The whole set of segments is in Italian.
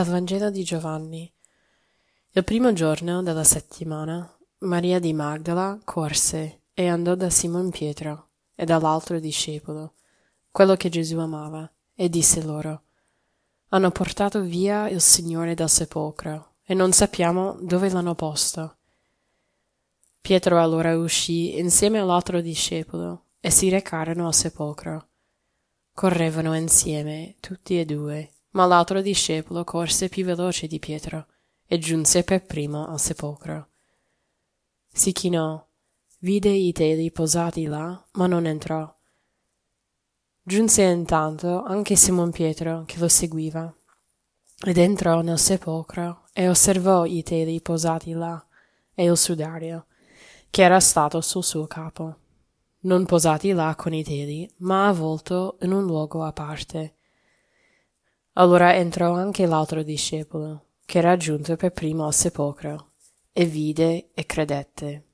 Dal Vangelo di Giovanni. Il primo giorno della settimana, Maria di Magdala corse e andò da Simon Pietro e dall'altro discepolo, quello che Gesù amava, e disse loro, Hanno portato via il Signore dal sepolcro, e non sappiamo dove l'hanno posto. Pietro allora uscì insieme all'altro discepolo, e si recarono al sepolcro. Correvano insieme, tutti e due, ma l'altro discepolo corse più veloce di Pietro e giunse per primo al sepolcro. Si chinò, vide i teli posati là, ma non entrò. Giunse intanto anche Simon Pietro che lo seguiva ed entrò nel sepolcro e osservò i teli posati là e il sudario che era stato sul suo capo, non posati là con i teli, ma avvolto in un luogo a parte allora entrò anche l'altro discepolo, che era giunto per primo al sepolcro, e vide e credette.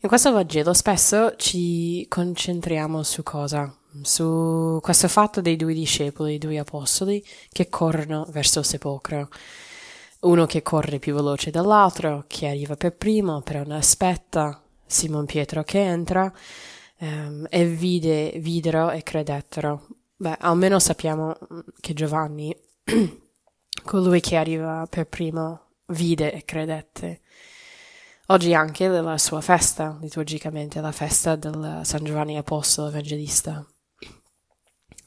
In questo Vangelo spesso ci concentriamo su cosa? Su questo fatto dei due discepoli, i due apostoli, che corrono verso il sepolcro. Uno che corre più veloce dell'altro, che arriva per primo, però non aspetta. Simon Pietro che entra um, e vide, videro e credettero. Beh, almeno sappiamo mm, che Giovanni, colui che arriva per primo, vide e credette. Oggi anche la sua festa, liturgicamente, la festa del San Giovanni Apostolo Evangelista.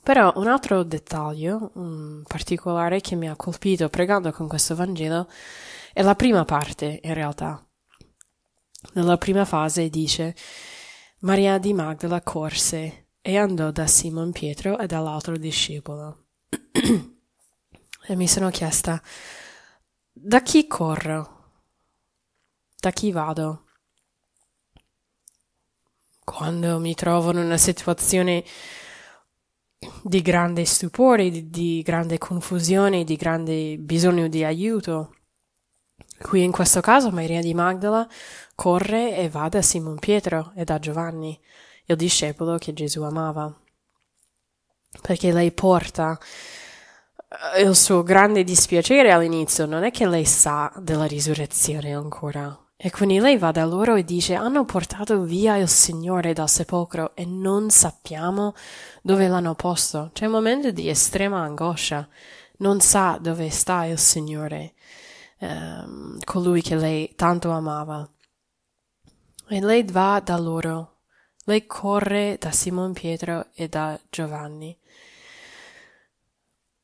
Però un altro dettaglio un particolare che mi ha colpito pregando con questo Vangelo è la prima parte, in realtà. Nella prima fase dice Maria di Magdala corse e andò da Simon Pietro e dall'altro discepolo. e mi sono chiesta, da chi corro? Da chi vado? Quando mi trovo in una situazione di grande stupore, di, di grande confusione, di grande bisogno di aiuto. Qui in questo caso Maria di Magdala corre e va da Simon Pietro e da Giovanni il discepolo che Gesù amava. Perché lei porta eh, il suo grande dispiacere all'inizio, non è che lei sa della risurrezione ancora. E quindi lei va da loro e dice hanno portato via il Signore dal sepolcro e non sappiamo dove l'hanno posto. C'è un momento di estrema angoscia. Non sa dove sta il Signore, ehm, colui che lei tanto amava. E lei va da loro lei corre da Simon Pietro e da Giovanni.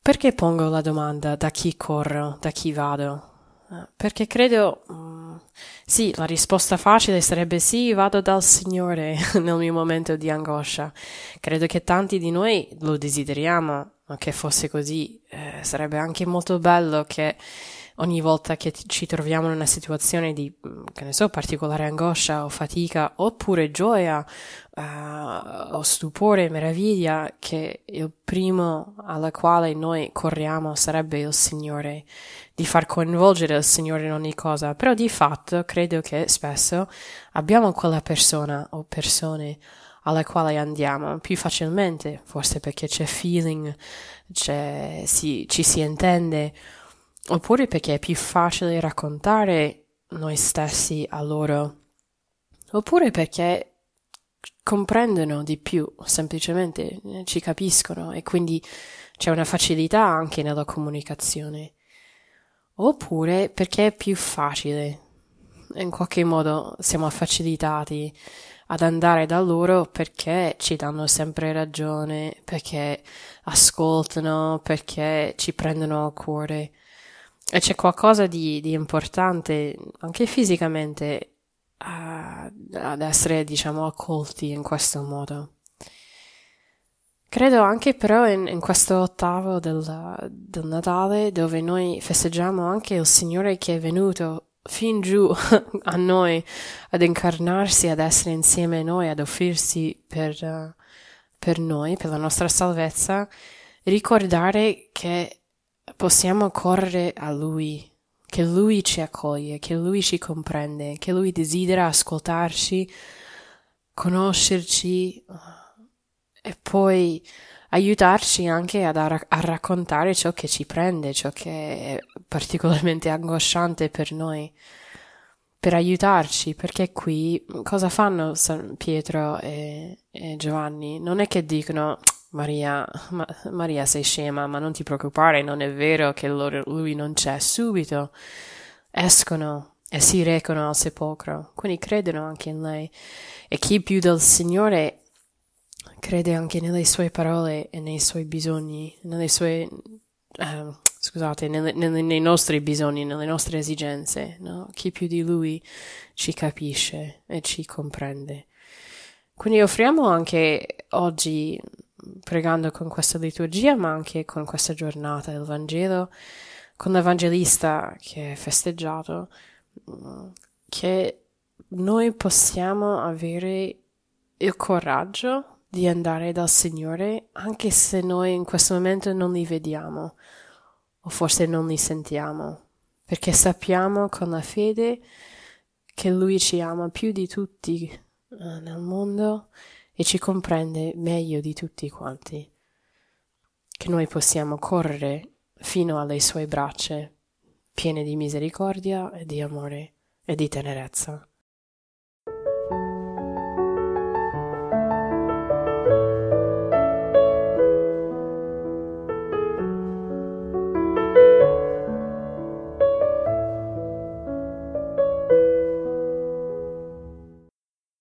Perché pongo la domanda da chi corro, da chi vado? Eh, perché credo, mm, sì, la risposta facile sarebbe sì, vado dal Signore nel mio momento di angoscia. Credo che tanti di noi lo desideriamo, ma che fosse così. Eh, sarebbe anche molto bello che ogni volta che ci troviamo in una situazione di, mm, che ne so, particolare angoscia o fatica, oppure gioia uh, o stupore, meraviglia, che il primo alla quale noi corriamo sarebbe il Signore, di far coinvolgere il Signore in ogni cosa, però di fatto credo che spesso abbiamo quella persona o persone alla quale andiamo più facilmente, forse perché c'è feeling, c'è, si, ci si intende, oppure perché è più facile raccontare noi stessi a loro, oppure perché comprendono di più, semplicemente eh, ci capiscono e quindi c'è una facilità anche nella comunicazione. Oppure perché è più facile, in qualche modo siamo facilitati ad andare da loro perché ci danno sempre ragione, perché ascoltano, perché ci prendono a cuore. E c'è qualcosa di, di importante anche fisicamente a, ad essere, diciamo, accolti in questo modo. Credo anche però in, in questo ottavo del, del, Natale dove noi festeggiamo anche il Signore che è venuto fin giù a noi ad incarnarsi, ad essere insieme a noi, ad offrirsi per, per noi, per la nostra salvezza, ricordare che possiamo correre a Lui, che Lui ci accoglie, che Lui ci comprende, che Lui desidera ascoltarci, conoscerci e poi aiutarci anche a, a raccontare ciò che ci prende, ciò che è particolarmente angosciante per noi, per aiutarci, perché qui cosa fanno San Pietro e, e Giovanni? Non è che dicono Maria, ma, Maria sei scema, ma non ti preoccupare, non è vero che loro, lui non c'è subito. Escono e si recano al sepolcro, quindi credono anche in lei. E chi più del Signore crede anche nelle sue parole e nei suoi bisogni, nelle sue, eh, scusate, nelle, nelle, nei nostri bisogni, nelle nostre esigenze, no? Chi più di lui ci capisce e ci comprende. Quindi offriamo anche oggi, pregando con questa liturgia, ma anche con questa giornata del Vangelo, con l'Evangelista che è festeggiato, che noi possiamo avere il coraggio di andare dal Signore anche se noi in questo momento non li vediamo o forse non li sentiamo, perché sappiamo con la fede che Lui ci ama più di tutti eh, nel mondo e ci comprende meglio di tutti quanti, che noi possiamo correre fino alle sue braccia piene di misericordia e di amore e di tenerezza.